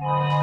you